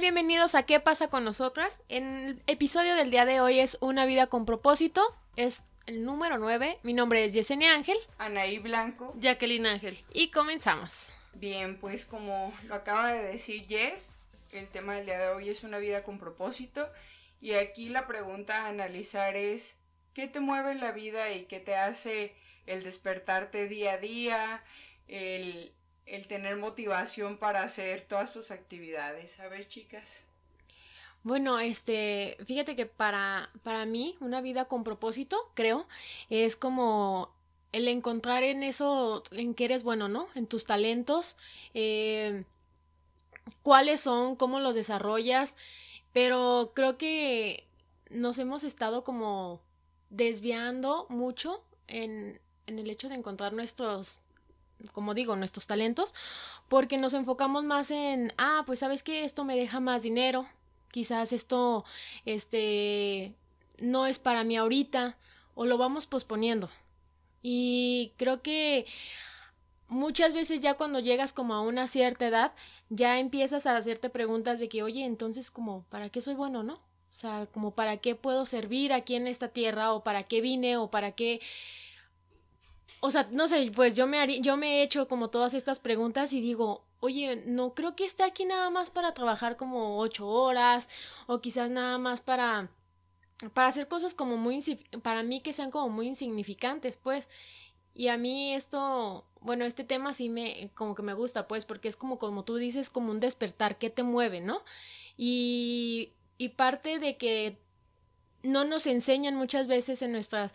tal? Bienvenidos a ¿Qué pasa con nosotras? En el episodio del día de hoy es Una vida con propósito. Es el número 9. Mi nombre es Yesenia Ángel. Anaí Blanco. Jacqueline Ángel. Y comenzamos. Bien, pues como lo acaba de decir Jess, el tema del día de hoy es una vida con propósito. Y aquí la pregunta a analizar es, ¿qué te mueve en la vida y qué te hace el despertarte día a día, el el tener motivación para hacer todas tus actividades. A ver, chicas. Bueno, este, fíjate que para, para mí una vida con propósito, creo, es como el encontrar en eso, en que eres bueno, ¿no? En tus talentos, eh, cuáles son, cómo los desarrollas, pero creo que nos hemos estado como desviando mucho en, en el hecho de encontrar nuestros como digo, nuestros talentos, porque nos enfocamos más en, ah, pues sabes que esto me deja más dinero, quizás esto, este, no es para mí ahorita, o lo vamos posponiendo. Y creo que muchas veces ya cuando llegas como a una cierta edad, ya empiezas a hacerte preguntas de que, oye, entonces como, ¿para qué soy bueno, no? O sea, como, ¿para qué puedo servir aquí en esta tierra? ¿O para qué vine? ¿O para qué o sea, no sé, pues yo me, yo me he hecho como todas estas preguntas y digo, oye, no creo que esté aquí nada más para trabajar como ocho horas o quizás nada más para, para hacer cosas como muy, para mí que sean como muy insignificantes, pues. Y a mí esto, bueno, este tema sí me, como que me gusta, pues, porque es como, como tú dices, como un despertar, ¿qué te mueve, no? Y, y parte de que no nos enseñan muchas veces en nuestras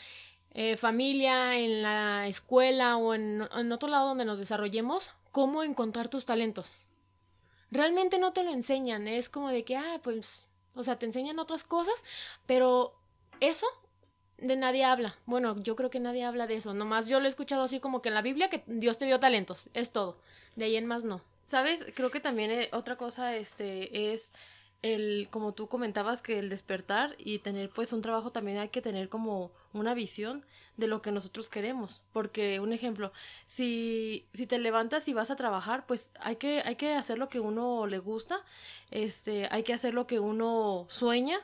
eh, familia, en la escuela o en, otro lado donde nos desarrollemos, cómo encontrar tus talentos. Realmente no te lo enseñan, es como de que, ah, pues, o sea, te enseñan otras cosas, pero eso de nadie habla. Bueno, yo creo que nadie habla de eso. Nomás yo lo he escuchado así como que en la Biblia que Dios te dio talentos. Es todo. De ahí en más no. ¿Sabes? Creo que también eh, otra cosa este, es el, como tú comentabas, que el despertar y tener pues un trabajo también hay que tener como una visión de lo que nosotros queremos. Porque, un ejemplo, si, si te levantas y vas a trabajar, pues hay que, hay que hacer lo que uno le gusta, este, hay que hacer lo que uno sueña.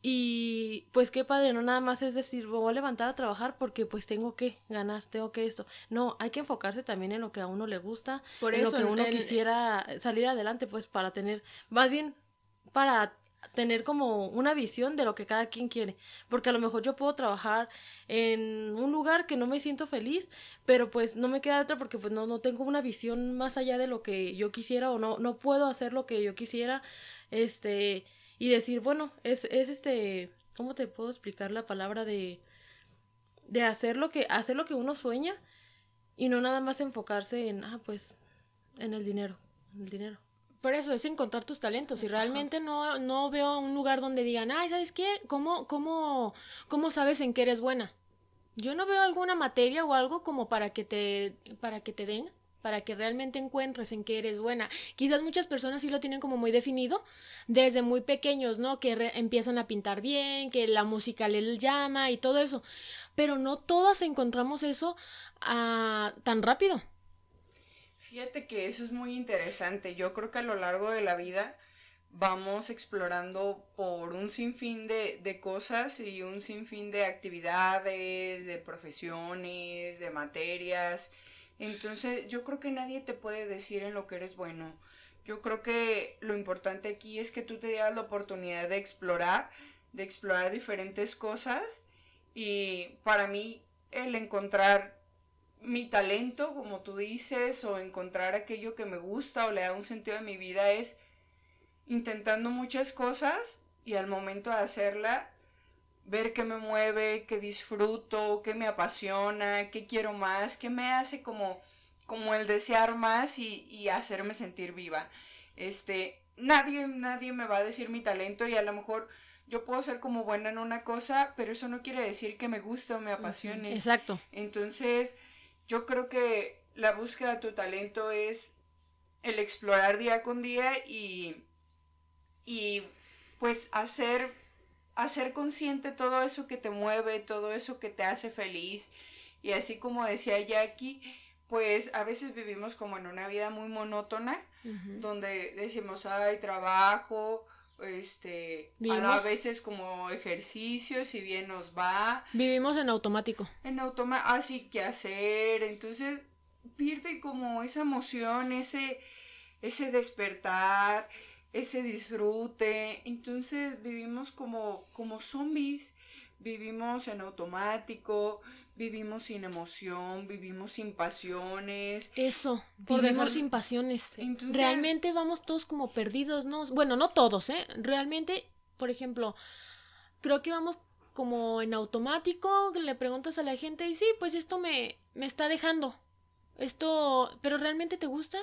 Y pues qué padre, no nada más es decir, voy a levantar a trabajar porque pues tengo que ganar, tengo que esto. No, hay que enfocarse también en lo que a uno le gusta, Por en lo que uno quisiera salir adelante, pues para tener, más bien para tener como una visión de lo que cada quien quiere. Porque a lo mejor yo puedo trabajar en un lugar que no me siento feliz, pero pues no me queda otra porque pues no, no tengo una visión más allá de lo que yo quisiera o no, no puedo hacer lo que yo quisiera. Este, y decir, bueno, es, es este, ¿cómo te puedo explicar la palabra de, de hacer lo que, hacer lo que uno sueña y no nada más enfocarse en, ah, pues, en el dinero, en el dinero. Por eso es encontrar tus talentos. Y realmente no, no veo un lugar donde digan, ay, ¿sabes qué? ¿Cómo, cómo, ¿Cómo sabes en qué eres buena? Yo no veo alguna materia o algo como para que te, para que te den, para que realmente encuentres en qué eres buena. Quizás muchas personas sí lo tienen como muy definido desde muy pequeños, ¿no? Que empiezan a pintar bien, que la música les llama y todo eso. Pero no todas encontramos eso ah, tan rápido. Fíjate que eso es muy interesante. Yo creo que a lo largo de la vida vamos explorando por un sinfín de, de cosas y un sinfín de actividades, de profesiones, de materias. Entonces yo creo que nadie te puede decir en lo que eres bueno. Yo creo que lo importante aquí es que tú te das la oportunidad de explorar, de explorar diferentes cosas y para mí el encontrar mi talento, como tú dices, o encontrar aquello que me gusta o le da un sentido a mi vida es intentando muchas cosas y al momento de hacerla, ver qué me mueve, qué disfruto, qué me apasiona, qué quiero más, qué me hace como, como el desear más y, y hacerme sentir viva. Este, nadie, nadie me va a decir mi talento y a lo mejor yo puedo ser como buena en una cosa, pero eso no quiere decir que me guste o me apasione. Exacto. Entonces, yo creo que la búsqueda de tu talento es el explorar día con día y, y pues hacer, hacer consciente todo eso que te mueve, todo eso que te hace feliz. Y así como decía Jackie, pues a veces vivimos como en una vida muy monótona, donde decimos, ay, trabajo, este, a veces como ejercicio, si bien nos va. Vivimos en automático. En automático, así que hacer, entonces pierde como esa emoción, ese, ese despertar, ese disfrute, entonces vivimos como, como zombies, vivimos en automático, vivimos sin emoción, vivimos sin pasiones. Eso, vivimos sin pasiones. Realmente vamos todos como perdidos, ¿no? Bueno, no todos, ¿eh? Realmente, por ejemplo, creo que vamos como en automático, le preguntas a la gente y sí, pues esto me, me está dejando. Esto, pero realmente te gusta?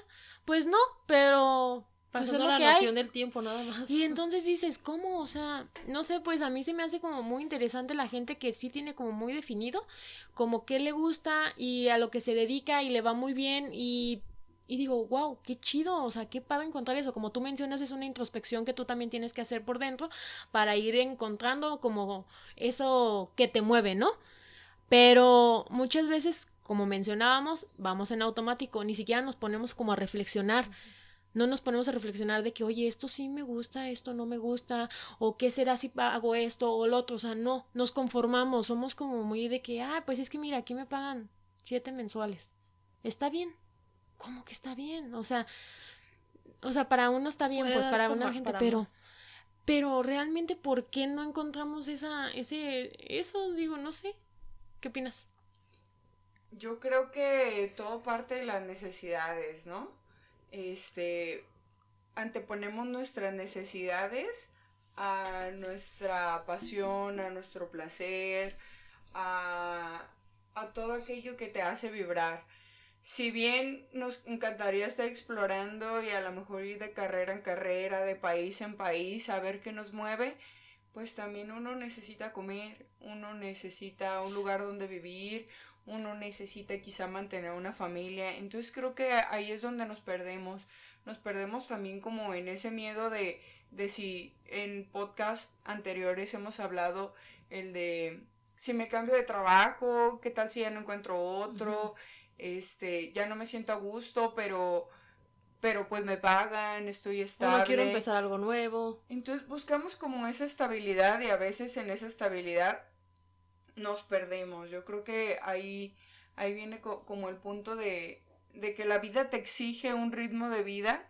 Pues no, pero pues es lo que hay. del tiempo nada más. Y entonces dices, ¿cómo? O sea, no sé, pues a mí se me hace como muy interesante la gente que sí tiene como muy definido, como qué le gusta y a lo que se dedica y le va muy bien y, y digo, wow, qué chido, o sea, qué padre encontrar eso. Como tú mencionas, es una introspección que tú también tienes que hacer por dentro para ir encontrando como eso que te mueve, ¿no? Pero muchas veces, como mencionábamos, vamos en automático, ni siquiera nos ponemos como a reflexionar no nos ponemos a reflexionar de que, oye, esto sí me gusta, esto no me gusta, o qué será si hago esto o lo otro. O sea, no, nos conformamos, somos como muy de que, ah, pues es que mira, aquí me pagan siete mensuales. Está bien. ¿Cómo que está bien? O sea, o sea, para uno está bien, pues para una gente, pero, pero realmente, ¿por qué no encontramos esa, ese, eso? Digo, no sé. ¿Qué opinas? Yo creo que todo parte de las necesidades, ¿no? Este, anteponemos nuestras necesidades a nuestra pasión, a nuestro placer, a, a todo aquello que te hace vibrar. Si bien nos encantaría estar explorando y a lo mejor ir de carrera en carrera, de país en país, a ver qué nos mueve, pues también uno necesita comer, uno necesita un lugar donde vivir, uno necesita quizá mantener una familia. Entonces creo que ahí es donde nos perdemos. Nos perdemos también como en ese miedo de, de si en podcast anteriores hemos hablado el de si me cambio de trabajo, qué tal si ya no encuentro otro, este, ya no me siento a gusto, pero pero pues me pagan, estoy estable. no quiero empezar algo nuevo. Entonces buscamos como esa estabilidad y a veces en esa estabilidad nos perdemos. Yo creo que ahí, ahí viene como el punto de, de que la vida te exige un ritmo de vida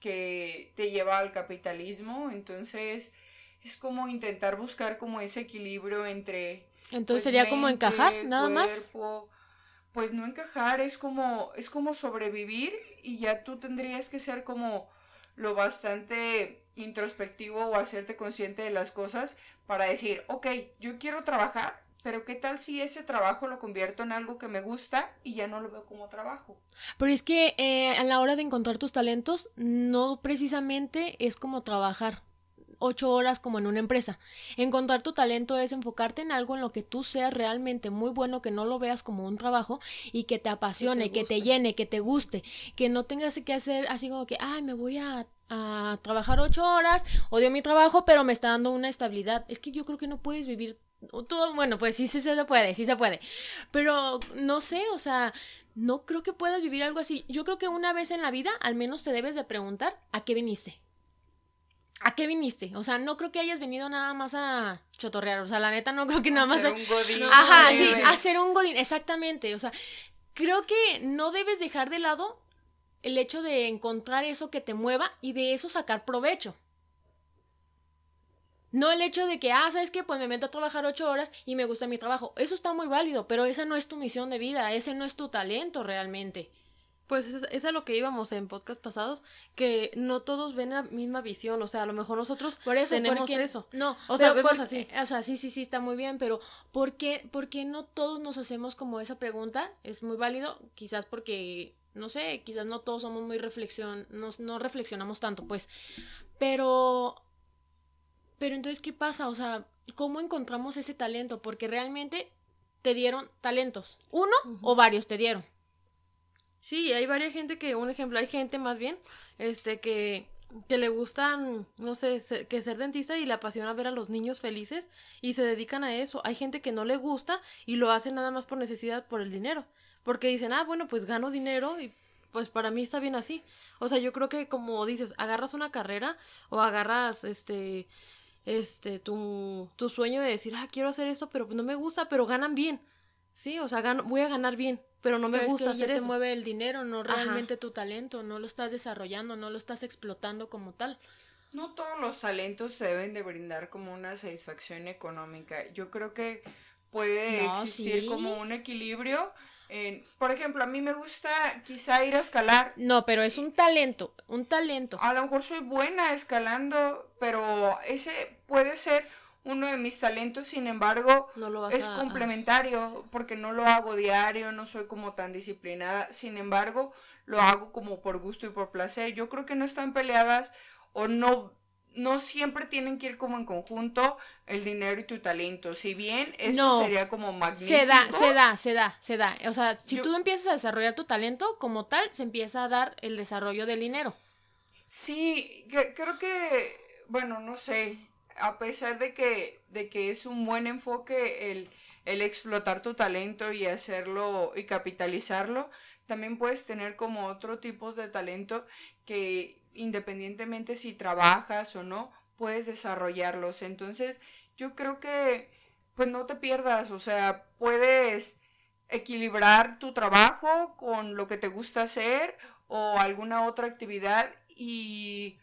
que te lleva al capitalismo. Entonces es como intentar buscar como ese equilibrio entre... Entonces pues, sería como encajar, nada más. Pues no encajar, es como, es como sobrevivir y ya tú tendrías que ser como lo bastante introspectivo o hacerte consciente de las cosas para decir, ok, yo quiero trabajar, pero ¿qué tal si ese trabajo lo convierto en algo que me gusta y ya no lo veo como trabajo? Pero es que eh, a la hora de encontrar tus talentos, no precisamente es como trabajar ocho horas como en una empresa. Encontrar tu talento es enfocarte en algo en lo que tú seas realmente muy bueno, que no lo veas como un trabajo y que te apasione, que te, llene, que te guste, que no tengas que hacer así como que, ay, me voy a, a trabajar ocho horas, odio mi trabajo, pero me está dando una estabilidad. Es que yo creo que no puedes vivir todo, bueno, pues sí, sí se puede, sí se puede. Pero no sé, o sea, no creo que puedas vivir algo así. Yo creo que una vez en la vida al menos te debes de preguntar a qué viniste. ¿A qué viniste? O sea, no creo que hayas venido nada más a chotorrear. O sea, la neta no creo que nada más... A un godín. Ajá, sí, a hacer un godín, exactamente. O sea, creo que no debes dejar de lado el hecho de encontrar eso que te mueva y de eso sacar provecho. No el hecho de que, ah, ¿sabes qué? Pues me meto a trabajar ocho horas y me gusta mi trabajo. Eso está muy válido, pero esa no es tu misión de vida, ese no es tu talento realmente. Pues es, es lo que íbamos en podcast pasados, que no todos ven la misma visión, o sea, a lo mejor nosotros por eso, tenemos eso. No, o sea, vemos así. O sea, sí, sí, sí, está muy bien, pero ¿por qué, ¿por qué no todos nos hacemos como esa pregunta? Es muy válido, quizás porque, no sé, quizás no todos somos muy reflexión, no reflexionamos tanto, pues, pero pero entonces, ¿qué pasa? O sea, ¿cómo encontramos ese talento? Porque realmente te dieron talentos. ¿Uno o varios te dieron? Sí, hay varias gente que, un ejemplo, hay gente más bien, este, que, que le gustan, no sé, que ser dentista y le apasiona ver a los niños felices y se dedican a eso. Hay gente que no le gusta y lo hace nada más por necesidad, por el dinero. porque dicen, ah, bueno, pues gano dinero y pues para mí está bien así. O sea, yo creo que como dices, agarras una carrera o agarras este este tu, tu sueño de decir, ah, quiero hacer esto, pero no me gusta, pero ganan bien. Sí, o sea, gano, voy a ganar bien, pero no me gusta es que te mueve el dinero, no realmente tu talento, no lo estás desarrollando, no lo estás explotando como tal. No todos los talentos se deben de brindar como una satisfacción económica. Yo creo que puede existir como un equilibrio por ejemplo, a mí me gusta quizá ir a escalar. No, pero es un talento, un talento. A lo mejor soy buena escalando, pero ese puede ser uno de mis talentos, sin embargo, es complementario porque no lo hago diario, no soy como tan disciplinada, sin embargo, lo hago como por gusto y por placer. Yo creo que no están peleadas o no no siempre tienen que ir como en conjunto el dinero y tu talento. Si bien eso sería como magnífico. Se da, se da, se da, se da. O sea, si tú empiezas a desarrollar tu talento, como tal, se empieza a dar el desarrollo del dinero. Sí, creo que, bueno, no sé, a pesar de que, de que es un buen enfoque el, el explotar tu talento y hacerlo y capitalizarlo, también puedes tener como otro tipo de talento que independientemente si trabajas o no, puedes desarrollarlos. Entonces, yo creo que pues no te pierdas, o sea, puedes equilibrar tu trabajo con lo que te gusta hacer o alguna otra actividad y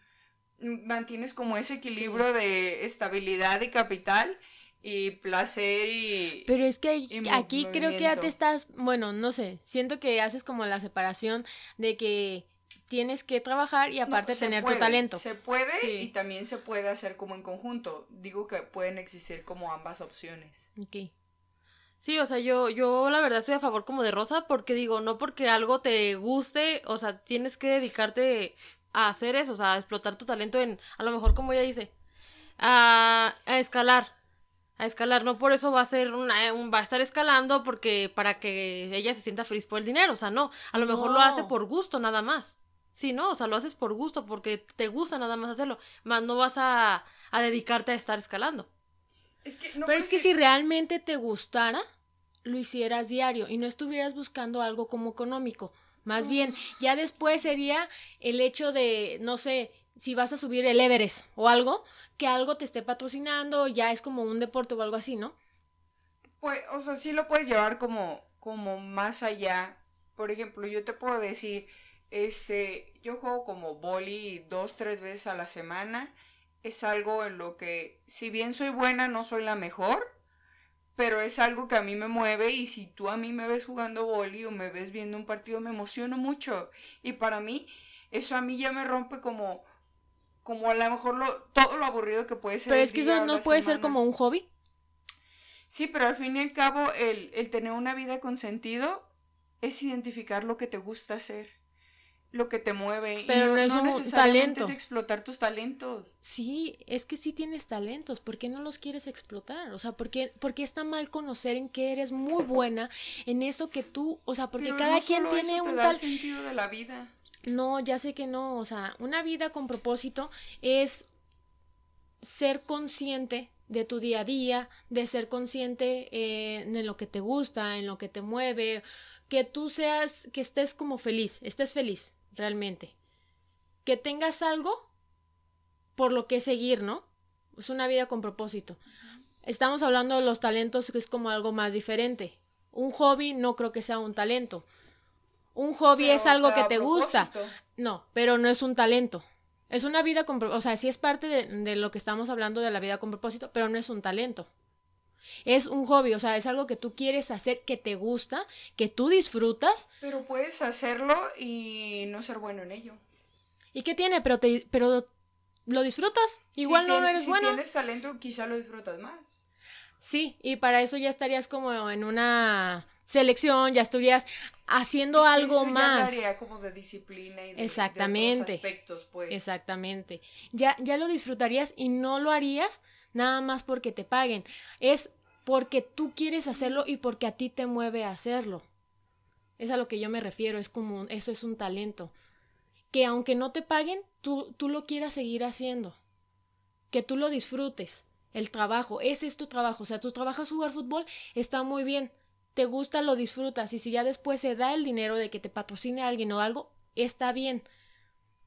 mantienes como ese equilibrio de estabilidad y capital y placer y pero es que aquí creo que ya te estás bueno no sé siento que haces como la separación de que tienes que trabajar y aparte tener tu talento. Se puede y también se puede hacer como en conjunto. Digo que pueden existir como ambas opciones. Ok. Sí, o sea, yo, yo la verdad estoy a favor como de Rosa porque digo, no porque algo te guste, o sea, tienes que dedicarte a hacer eso, o sea, a explotar tu talento en, a lo mejor como ella dice, a, a escalar, a escalar, no por eso va a ser una, un, va a estar escalando porque para que ella se sienta feliz por el dinero, o sea, no, a lo mejor lo hace por gusto nada más. Sí, no, o sea, lo haces por gusto, porque te gusta nada más hacerlo, más no vas a, a dedicarte a estar escalando. Es que, Pero es que, si realmente te gustara, lo hicieras diario y no estuvieras buscando algo como económico. Más bien, ya después sería el hecho de, no sé, si vas a subir el Everest o algo, que algo te esté patrocinando, ya es como un deporte o algo así, ¿no? Pues, o sea, sí lo puedes llevar como, como más allá. Por ejemplo, yo te puedo decir, este, yo juego como boli dos, tres veces a la semana. Es algo en lo que, si bien soy buena, no soy la mejor, pero es algo que a mí me mueve y si tú a mí me ves jugando boli o me ves viendo un partido, me emociono mucho. Y para mí, eso a mí ya me rompe como, como a lo mejor lo, todo lo aburrido que puede ser. Pero es que eso no puede ser como un hobby. Sí, pero al fin y al cabo, el, el tener una vida con sentido es identificar lo que te gusta hacer lo que te mueve. Pero no, es un talento. es explotar tus talentos. Sí, es que sí tienes talentos. ¿Por qué no los quieres explotar? O sea, ¿por qué, está mal conocer en que eres muy buena en eso que tú, o sea, porque cada quien tiene un tal sentido de la vida. No, ya sé que no, o sea, una vida con propósito es ser consciente de tu día a día, de ser consciente eh, en lo que te gusta, en lo que te mueve, que tú seas, que estés como feliz, estés feliz, realmente. Que tengas algo por lo que seguir, ¿no? Es una vida con propósito. Estamos hablando de los talentos que es como algo más diferente. Un hobby no creo que sea un talento. Un hobby es algo que te gusta. No, pero no es un talento. Es una vida con O sea, sí es parte de, de, lo que estamos hablando de la vida con propósito, pero no es un talento. Es un hobby, o sea, es algo que tú quieres hacer, que te gusta, que tú disfrutas. Pero puedes hacerlo y no ser bueno en ello. ¿Y qué tiene? Pero, te, pero lo disfrutas. Igual no eres bueno. Si tienes talento, quizá lo disfrutas más. Sí, y para eso ya estarías como en una selección, ya estarías haciendo algo más. como de disciplina y de, Exactamente. aspectos, pues. Exactamente. Ya, ya lo disfrutarías y no lo harías nada más porque te paguen. Es porque tú quieres hacerlo y porque a ti te mueve a hacerlo. Es a lo que yo me refiero, es como, eso es un talento. Que aunque no te paguen, tú, tú lo quieras seguir haciendo. Que tú lo disfrutes. El trabajo, ese es tu trabajo. O sea, tú trabajas jugar fútbol, está muy bien. te gusta, lo disfrutas y si ya después se da el dinero de que te patrocine alguien o algo, está bien.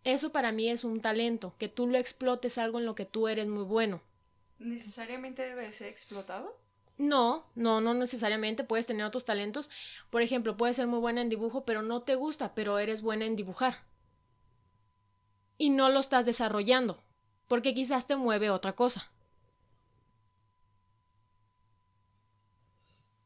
Eso para mí es un talento, que tú lo explotes algo en lo que tú eres muy bueno. ¿Necesariamente debe ser explotado? No, no, no necesariamente. Puedes tener otros talentos. Por ejemplo, puedes ser muy buena en dibujo, pero no te gusta, pero eres buena en dibujar. Y no lo estás desarrollando, porque quizás te mueve otra cosa.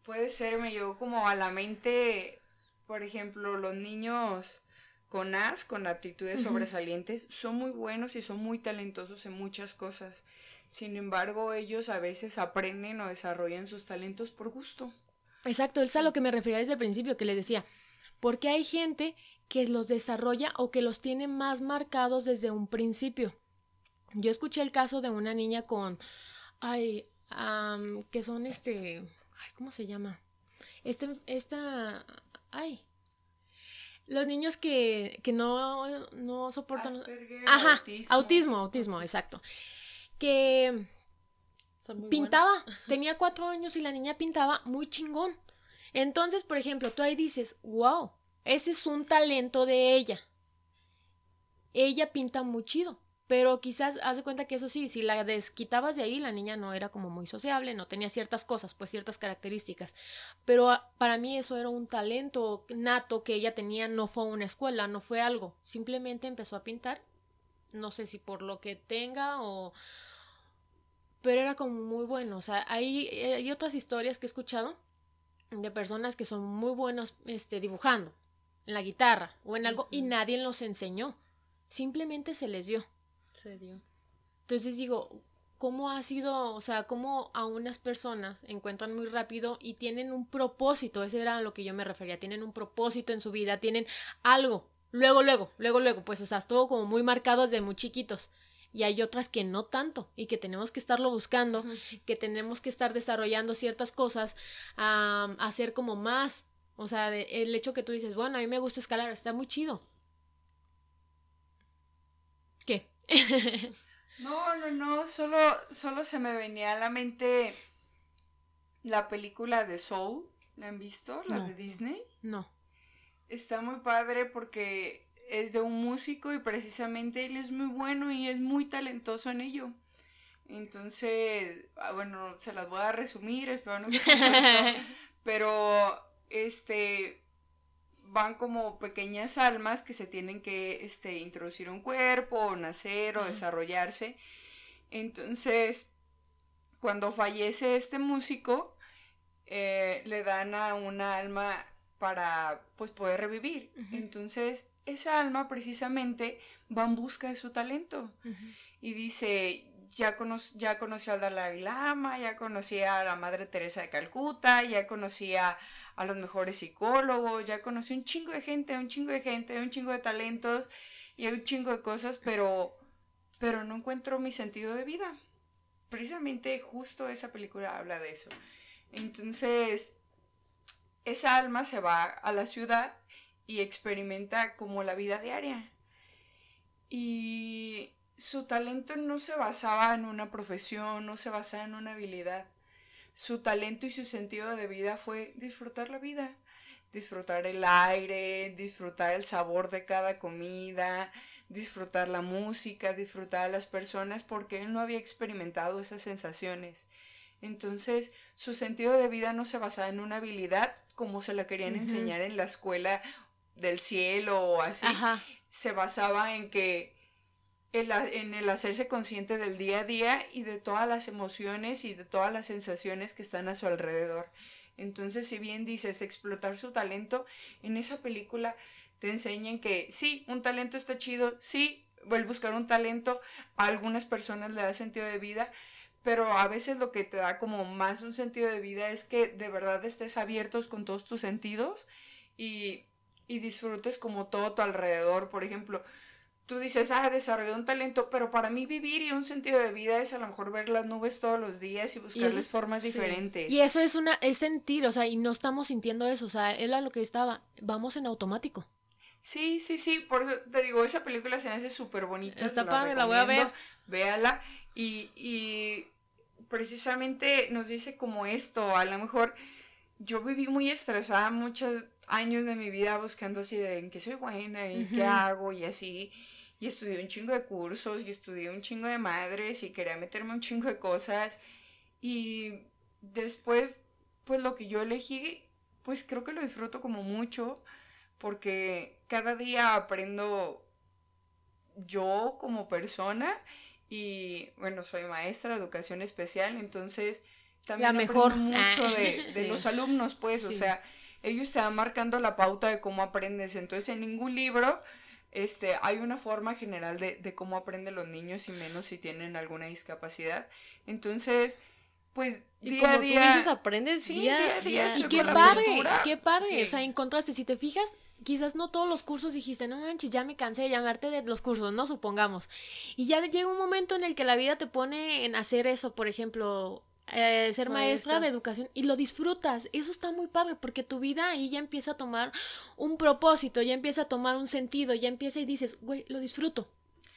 Puede ser, me llegó como a la mente, por ejemplo, los niños con as, con aptitudes sobresalientes, son muy buenos y son muy talentosos en muchas cosas. Sin embargo, ellos a veces aprenden o desarrollan sus talentos por gusto. Exacto, es a lo que me refería desde el principio, que le decía, porque hay gente que los desarrolla o que los tiene más marcados desde un principio. Yo escuché el caso de una niña con, ay, que son este, ay, ¿cómo se llama? Este, esta, ay, los niños que, que no, no soportan. Ajá, autismo. autismo, autismo, exacto. Que pintaba, tenía cuatro años y la niña pintaba muy chingón. Entonces, por ejemplo, tú ahí dices, wow, ese es un talento de ella. Ella pinta muy chido. Pero quizás haz de cuenta que eso sí, si la desquitabas de ahí, la niña no era como muy sociable, no tenía ciertas cosas, pues ciertas características. Pero ah, para mí eso era un talento nato que ella tenía, no fue una escuela, no fue algo. Simplemente empezó a pintar. No sé si por lo que tenga o. Pero era como muy bueno. O sea, hay, hay otras historias que he escuchado de personas que son muy buenos este, dibujando, en la guitarra o en algo, y nadie los enseñó. Simplemente se les dio. Se dio. Entonces digo, ¿cómo ha sido, o sea, cómo a unas personas encuentran muy rápido y tienen un propósito? Ese era a lo que yo me refería, tienen un propósito en su vida, tienen algo. Luego, luego, luego, luego, pues, o sea, todo como muy marcado desde muy chiquitos. Y hay otras que no tanto y que tenemos que estarlo buscando, que tenemos que estar desarrollando ciertas cosas, a hacer como más. O sea, el hecho que tú dices, bueno, a mí me gusta escalar, está muy chido. ¿Qué? no, no, no, solo, solo se me venía a la mente la película de Soul. ¿La han visto? ¿La de Disney? No. Está muy padre porque es de un músico y precisamente él es muy bueno y es muy talentoso en ello. Entonces, ah, bueno, se las voy a resumir, espero no Pero, este, van como pequeñas almas que se tienen que este, introducir un cuerpo, o nacer o desarrollarse. Entonces, cuando fallece este músico, eh, le dan a una alma para pues poder revivir. Entonces, esa alma precisamente va en busca de su talento. Y dice, ya, ya conocí al Dalai Lama, ya conocí a la Madre Teresa de Calcuta, ya conocía a los mejores psicólogos, ya conocí un chingo de gente, un chingo de gente, un chingo de talentos y un chingo de cosas, pero, pero no encuentro mi sentido de vida. Precisamente justo esa película habla de eso. Entonces, esa alma se va a la ciudad y experimenta como la vida diaria. Y su talento no se basaba en una profesión, no se basaba en una habilidad su talento y su sentido de vida fue disfrutar la vida, disfrutar el aire, disfrutar el sabor de cada comida, disfrutar la música, disfrutar a las personas, porque él no había experimentado esas sensaciones. Entonces, su sentido de vida no se basaba en una habilidad como se la querían enseñar en la escuela del cielo o así. Se basaba en que en el hacerse consciente del día a día y de todas las emociones y de todas las sensaciones que están a su alrededor. Entonces, si bien dices explotar su talento, en esa película te enseñan que sí, un talento está chido, sí, el buscar un talento a algunas personas le da sentido de vida, pero a veces lo que te da como más un sentido de vida es que de verdad estés abiertos con todos tus sentidos y, y disfrutes como todo tu alrededor. Por ejemplo, tú dices, ah, desarrollé un talento, pero para mí vivir y un sentido de vida es a lo mejor ver las nubes todos los días y buscarles formas diferentes. Y eso es una, es sentir, o sea, y no estamos sintiendo eso, o sea, era lo que estaba, vamos en automático. Sí, sí, sí, por eso te digo, esa película se me hace súper bonita. Está padre, la voy a ver. Véala. Y, y precisamente nos dice como esto, a lo mejor yo viví muy estresada muchos años de mi vida buscando así de en qué soy buena y qué hago y así. Y estudié un chingo de cursos y estudié un chingo de madres y quería meterme un chingo de cosas. Y después, pues lo que yo elegí, pues creo que lo disfruto como mucho porque cada día aprendo yo como persona y bueno, soy maestra de educación especial, entonces también aprendo mucho de, ah, los alumnos, pues, o sea, ellos te van marcando la pauta de cómo aprendes, entonces en ningún libro este, hay una forma general de, de cómo aprenden los niños y menos si tienen alguna discapacidad, entonces pues y día a día. aprendes día, a día. Y qué padre, qué padre. O sea, encontraste, si te fijas, quizás no todos los cursos dijiste, no manches, ya me cansé de llamarte de los cursos, no supongamos. Y ya llega un momento en el que la vida te pone en hacer eso, por ejemplo, eh, ser maestra. de educación y lo disfrutas. Eso está muy padre porque tu vida ahí ya empieza a tomar un propósito, ya empieza a tomar un sentido, ya empieza y dices, güey, lo disfruto.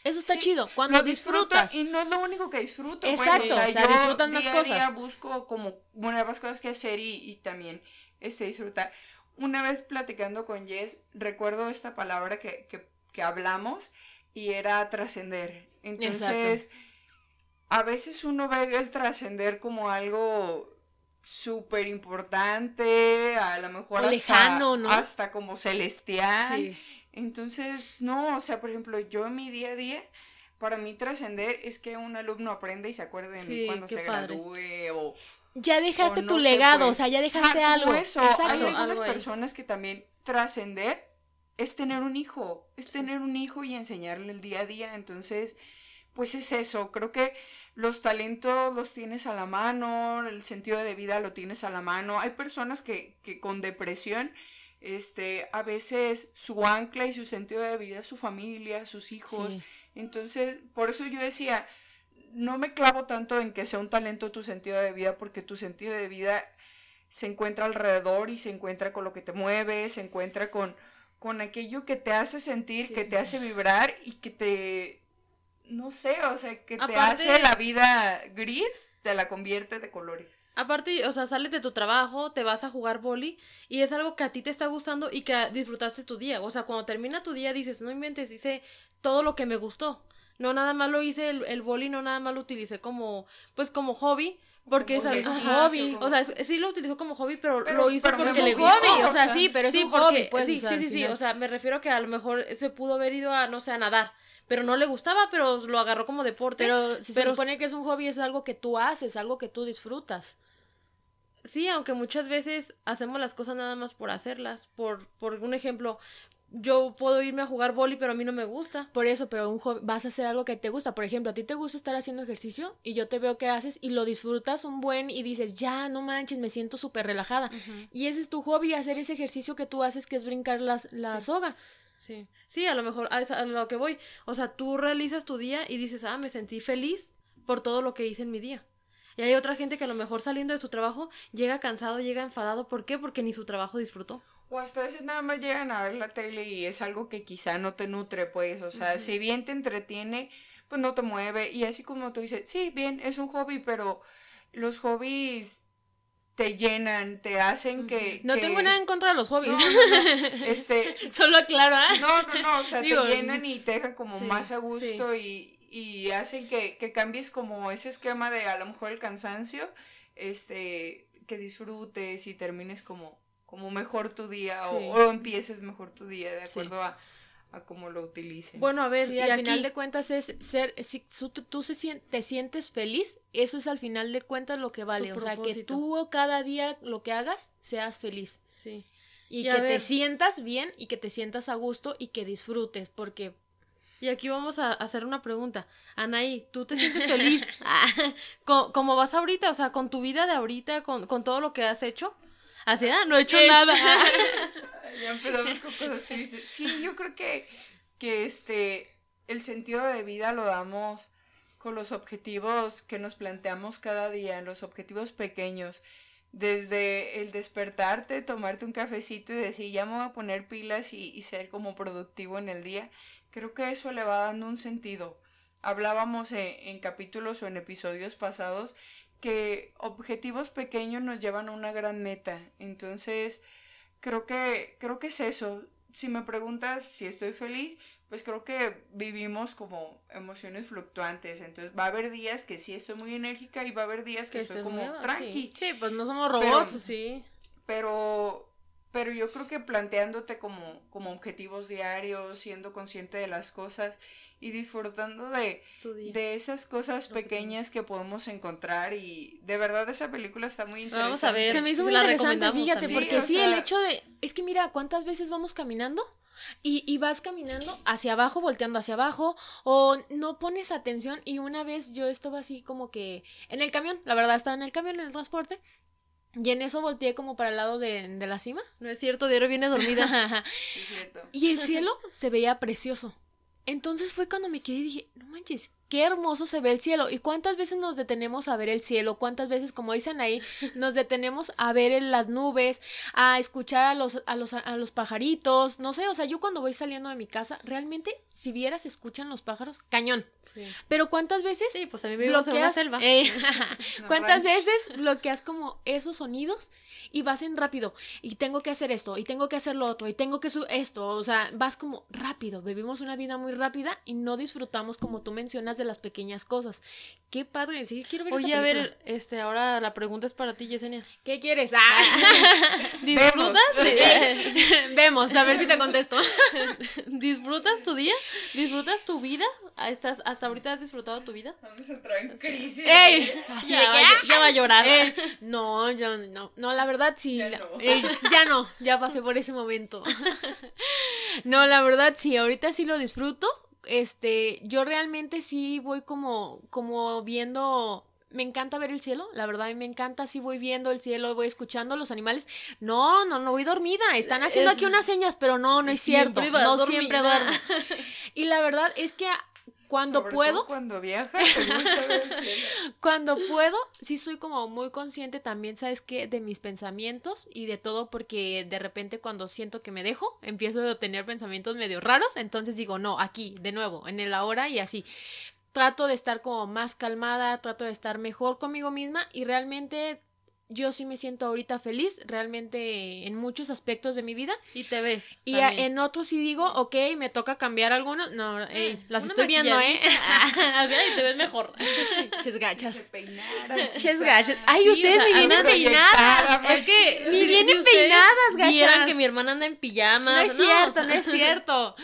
Eso está chido. Cuando disfrutas. y no es lo único que disfruto. Exacto. o sea, yo disfrutan más cosas. Día busco como nuevas cosas que hacer y, también este, disfrutar. Una vez platicando con Jess, recuerdo esta palabra que, que, hablamos y era trascender. Entonces, a veces uno ve el trascender como algo súper importante, a lo mejor hasta, lejano, ¿no? hasta como celestial. Sí entonces, no, o sea, por ejemplo, yo en mi día a día, para mí trascender es que un alumno aprenda y se acuerde de mí cuando se gradúe o... Ya dejaste tu legado, o sea, ya dejaste algo. Eso. Hay algunas personas que también trascender es tener un hijo, es tener un hijo y enseñarle el día a día. Entonces, pues es eso, creo que los talentos los tienes a la mano, el sentido de vida lo tienes a la mano. Hay personas que, que con depresión este, a veces su ancla y su sentido de vida su familia, sus hijos. Entonces, por eso yo decía, no me clavo tanto en que sea un talento tu sentido de vida, porque tu sentido de vida se encuentra alrededor y se encuentra con lo que te mueve, se encuentra con, con aquello que te hace sentir, que te hace vibrar y que te no sé, o sea, que te hace la vida gris, te la convierte de colores. Aparte, o sea, sales de tu trabajo, te vas a jugar boli y es algo que a ti te está gustando y que disfrutaste tu día. O sea, cuando termina tu día dices, no inventes, hice todo lo que me gustó. No nada más lo hice el, el boli, no nada más lo utilicé como, pues como hobby, porque es, un hobby. O sea, sí lo utilizó como hobby, pero, lo hizo porque le gustó. Hobby, o sea, sí, pero es un hobby. Pues, sí, sí, sí, sí. O sea, me refiero que a lo mejor se pudo haber ido a, no sé, a nadar pero no le gustaba, pero lo agarró como deporte. Pero si se supone que es un hobby, es algo que tú haces, algo que tú disfrutas. Sí, aunque muchas veces hacemos las cosas nada más por hacerlas. Por, por un ejemplo, yo puedo irme a jugar boli, pero a mí no me gusta. Por eso, pero un vas a hacer algo que te gusta. Por ejemplo, a ti te gusta estar haciendo ejercicio y yo te veo que haces y lo disfrutas un buen y dices, ya, no manches, me siento súper relajada. Y ese es tu hobby, hacer ese ejercicio que tú haces, que es brincar las, la soga. Sí, sí, a lo mejor a, a lo que voy. O sea, tú realizas tu día y dices, ah, me sentí feliz por todo lo que hice en mi día. Y hay otra gente que a lo mejor saliendo de su trabajo llega cansado, llega enfadado. ¿Por qué? Porque ni su trabajo disfrutó. O hasta veces nada más llegan a ver la tele y es algo que quizá no te nutre, pues. O sea, si bien te entretiene, pues no te mueve. Y así como tú dices, sí, bien, es un hobby, pero los hobbies te llenan, te hacen que... No tengo nada en contra de los hobbies. este... Solo aclaro, ¿eh? No, no, no, o sea, te llenan y te dejan como más a gusto y, y, hacen que, que, cambies como ese esquema de a lo mejor el cansancio, este, que disfrutes y termines como, como mejor tu día o, o empieces mejor tu día de acuerdo a a cómo lo utilicen. Bueno, a ver, y al final de cuentas es ser, si tú, tú se, te sientes feliz, eso es al final de cuentas lo que vale. O sea, que tú cada día lo que hagas, seas feliz. Sí. Y, que te sientas bien y que te sientas a gusto y que disfrutes, porque... Y aquí vamos a hacer una pregunta. Anaí, ¿tú te sientes feliz? ¿Cómo vas ahorita? O sea, con tu vida de ahorita, con, con todo lo que has hecho. Así, ah, no he hecho nada. ya empezamos con cosas tristes. Sí, yo creo que, que este, el sentido de vida lo damos con los objetivos que nos planteamos cada día, los objetivos pequeños. Desde el despertarte, tomarte un cafecito y decir, ya me voy a poner pilas y, y ser como productivo en el día, creo que eso le va dando un sentido. Hablábamos en, en capítulos o en episodios pasados que objetivos pequeños nos llevan a una gran meta. Entonces, creo que, creo que es eso. Si me preguntas si estoy feliz, pues creo que vivimos como emociones fluctuantes. Entonces va a haber días que sí estoy muy enérgica y va a haber días que, estoy como tranqui. Sí. pues no somos robots, sí. Pero, pero yo creo que planteándote como, como objetivos diarios, siendo consciente de las cosas y disfrutando de, de esas cosas pequeñas que podemos encontrar y de verdad esa película está muy interesante. Vamos a ver. Se me hizo muy interesante, fíjate, porque sí, el hecho de, es que mira, ¿cuántas veces vamos caminando? Y, y, vas caminando hacia abajo, volteando hacia abajo, o no pones atención. Y una vez yo estaba así como que en el camión, la verdad estaba en el camión, en el transporte, y en eso volteé como para el lado de, de la cima. No es cierto, Diario viene dormida. es cierto. Y el cielo se veía precioso. Entonces fue cuando me quedé y dije, no manches, qué hermoso se ve el cielo. ¿Y cuántas veces nos detenemos a ver el cielo? ¿Cuántas veces, como dicen ahí, nos detenemos a ver las nubes, a escuchar a los, a los, a los pajaritos? No sé, o sea, yo cuando voy saliendo de mi casa, realmente, si vieras, escuchan los pájaros, cañón. Pero ¿cuántas veces? Sí, pues a mí me bloqueas, selva. Eh, ¿Cuántas veces bloqueas como esos sonidos y vas en rápido? Y tengo que hacer esto, y tengo que hacer lo otro, y tengo que esto. O sea, vas como rápido. Vivimos una vida muy rápida y no disfrutamos, como tú mencionas, de las pequeñas cosas. Qué padre, sí, quiero ver Oye, a ver, este, ahora la pregunta es para ti, Yesenia. ¿Qué quieres? Ah. ¿Disfrutas? Vemos, a ver si te contesto. ¿Disfrutas tu día? ¿Disfrutas tu vida? ¿Estás, ¿Hasta ahorita has disfrutado tu vida? Vamos a entrar en crisis. ¡Ey! Así ya, va, ya, va a llorar. no, yo no. No, la verdad sí. Ya no. ya no, ya pasé por ese momento. no, la verdad sí, ahorita sí lo disfruto este, yo realmente sí voy como, como viendo me encanta ver el cielo, la verdad me encanta, sí voy viendo el cielo, voy escuchando los animales. No, no, no voy dormida, están haciendo aquí unas señas, pero no, no es cierto, no siempre duermo. Y la verdad es que cuando puedo. cuando viajas, cuando puedo, sí soy como muy consciente también, ¿sabes qué? De mis pensamientos y de todo, porque de repente cuando siento que me dejo, empiezo a tener pensamientos medio raros, entonces digo, no, aquí, de nuevo, en el ahora y así. Trato de estar como más calmada, trato de estar mejor conmigo misma y realmente yo sí me siento ahorita feliz, realmente en muchos aspectos de mi vida. Y te ves. Y en otros sí digo, ok, me toca cambiar algunos. No, ey, ah, las estoy viendo, ¿eh? y te ves mejor. Ches gachas. Ches gachas. Ay, ustedes ni vienen peinadas. Es que ni vienen peinadas, gachas. Vieran que mi hermana anda en pijama. No es cierto, no es cierto.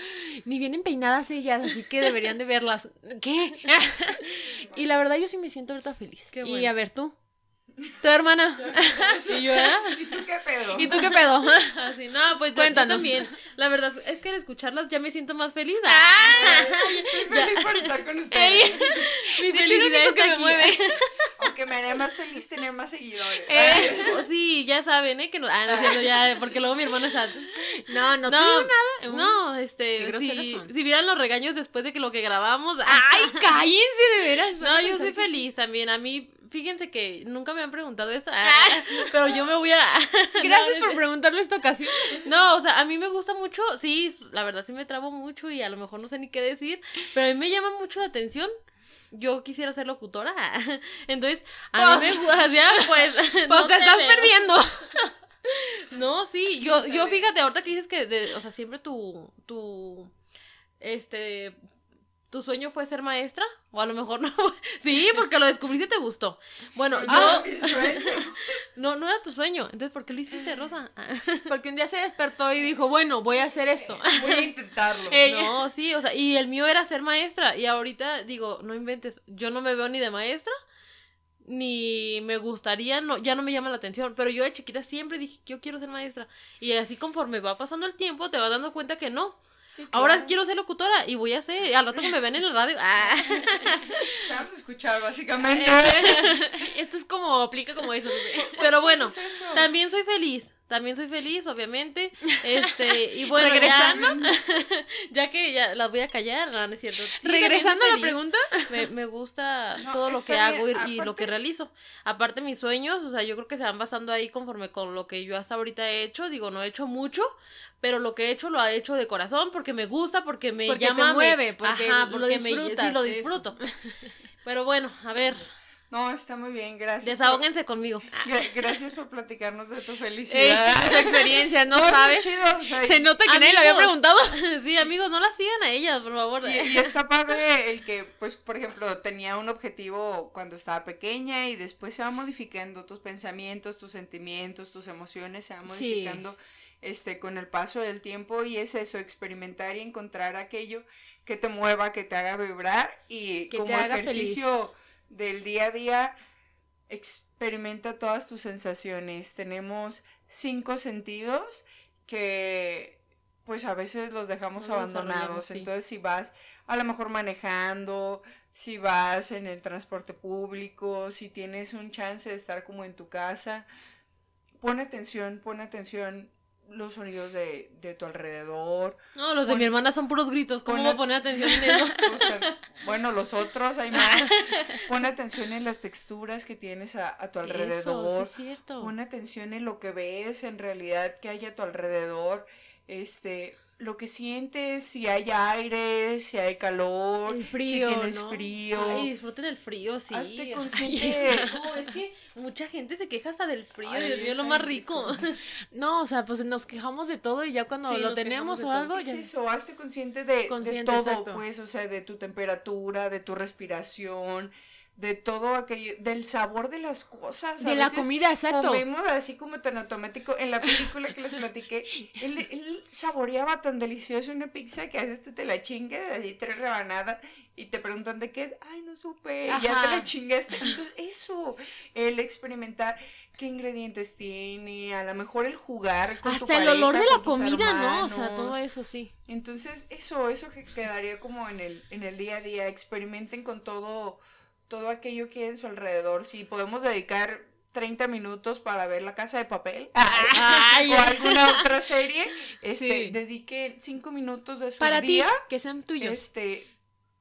Ni vienen peinadas ellas, así que deberían de verlas. ¿Qué? y la verdad yo sí me siento ahorita feliz. Qué bueno. Y a ver tú. Tu hermana. ¿Y yo, ¿eh? ¿Y tú qué pedo? ¿Y tú qué pedo? Así, no, pues Cuéntanos. también. La verdad es que al escucharlas ya me siento más feliz. ¡Ah! Estoy feliz por estar con ustedes. Mi felicidad que me mueve. Aunque me haría más feliz tener más seguidores. Eh, oh, sí, ya saben, ¿eh? Que no, ah, no, ya, porque luego mi hermana está... No, no, no, nada. No, este, si, si vieran los regaños después de que lo que grabamos... ¡Ay, cállense de veras! No, yo soy feliz también. A mí fíjense que nunca me han preguntado eso, ah, pero yo me voy a... Gracias por preguntarlo esta ocasión. No, o sea, a mí me gusta mucho, sí, la verdad sí me trabo mucho y a lo mejor no sé ni qué decir, pero a mí me llama mucho la atención. Yo quisiera ser locutora. Entonces, a mí me pues, gusta, pues... Pues te, estás perdiendo. No, sí, yo, yo fíjate, ahorita que dices que, o sea, siempre tu, tu, este, ¿Tu sueño fue ser maestra? O a lo mejor no. sí, porque lo descubriste y te gustó. Bueno, yo. no, no era tu sueño. Entonces, ¿por qué lo hiciste, Rosa? porque un día se despertó y dijo, bueno, voy a hacer esto. Voy a intentarlo. no, sí, o sea, y el mío era ser maestra. Y ahorita digo, no inventes, yo no me veo ni de maestra, ni me gustaría, no, ya no me llama la atención. Pero yo de chiquita siempre dije, yo quiero ser maestra. Y así conforme va pasando el tiempo, te vas dando cuenta que no. Ahora quiero ser locutora y voy a ser, al rato que me ven en la radio. Ah. Vamos a escuchar, básicamente. Esto es como, aplica como eso. Pero bueno, también soy feliz. También soy feliz, obviamente. Este, y bueno, regresando, ya, que ya las voy a callar, no, no es cierto. regresando a la pregunta, me, me gusta todo lo que hago y, lo que realizo. Aparte mis sueños, o sea, yo creo que se van basando ahí conforme con lo que yo hasta ahorita he hecho. Digo, no he hecho mucho, pero lo que he hecho lo he hecho de corazón porque me gusta, porque me llama, mueve, porque, lo disfrutas, sí, lo disfruto. pero bueno, a ver, No, está muy bien, gracias. Desahóguense conmigo. Gracias por platicarnos de tu felicidad. Tus experiencias, ¿no, sabes? Se nota que nadie le había preguntado. sí, amigos, no la sigan a ellas, por favor. Y, y, está padre el que, pues, por ejemplo, tenía un objetivo cuando estaba pequeña y después se va modificando tus pensamientos, tus sentimientos, tus emociones, se va modificando este, con el paso del tiempo y es eso, experimentar y encontrar aquello que te mueva, que te haga vibrar y como ejercicio del día a día, experimenta todas tus sensaciones. Tenemos cinco sentidos que pues a veces los dejamos abandonados. Entonces si vas a lo mejor manejando, si vas en el transporte público, si tienes un chance de estar como en tu casa, pon atención, pon atención los sonidos de, de tu alrededor. No, los de mi hermana son puros gritos. ¿Cómo voy a poner atención en eso? bueno, los otros hay más. Pon atención en las texturas que tienes a, a tu alrededor. Eso, sí es cierto. Pon atención en lo que ves en realidad que hay a tu alrededor. Este, lo que sientes, si hay aire, si hay calor, el frío, si tienes frío. Ay, disfruten el frío, sí. Hazte consciente. no, es que mucha gente se queja hasta del frío, Dios mío, lo más rico. no, o sea, pues nos quejamos de todo y ya cuando lo tenemos o algo. Es eso, hazte consciente de, de todo, pues, o sea, de tu temperatura, de tu respiración, de todo aquello, del sabor de las cosas. De la comida, exacto. Comemos así como tan automático. En la película que les platiqué, él, él saboreaba tan delicioso una pizza que a veces tú te la chingas, así tres rebanadas, y te preguntan de qué es, ay, no supe, y ya te la chingaste. Entonces, eso, el experimentar qué ingredientes tiene, a lo mejor el jugar con Hasta el olor de la comida, ¿no? O sea, todo eso sí. Entonces, eso, eso que quedaría como en el, en el día a día, experimenten con todo todo aquello que hay en su alrededor. Si podemos dedicar 30 minutos para ver la casa de papel o alguna otra serie, este, dedique 5 minutos de su para día. Ti, que sean tuyos. Este,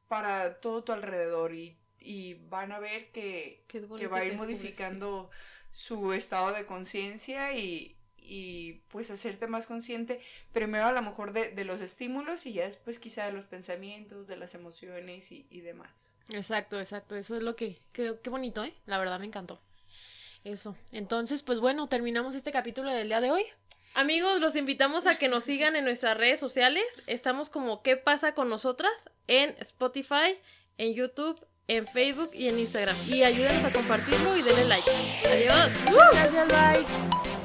para todo tu alrededor y, y van a ver que, que va a ir modificando su estado de conciencia y, y pues hacerte más consciente primero a lo mejor de, de, los estímulos y ya después quizá de los pensamientos, de las emociones y, y demás. Exacto, exacto, eso es lo que, qué bonito, ¿eh? La verdad me encantó. Eso. Entonces, pues bueno, terminamos este capítulo del día de hoy. Amigos, los invitamos a que nos sigan en nuestras redes sociales. Estamos como ¿Qué pasa con nosotras? En Spotify, en YouTube, en Facebook y en Instagram. Y ayúdenos a compartirlo y denle like. Adiós. Gracias, bye.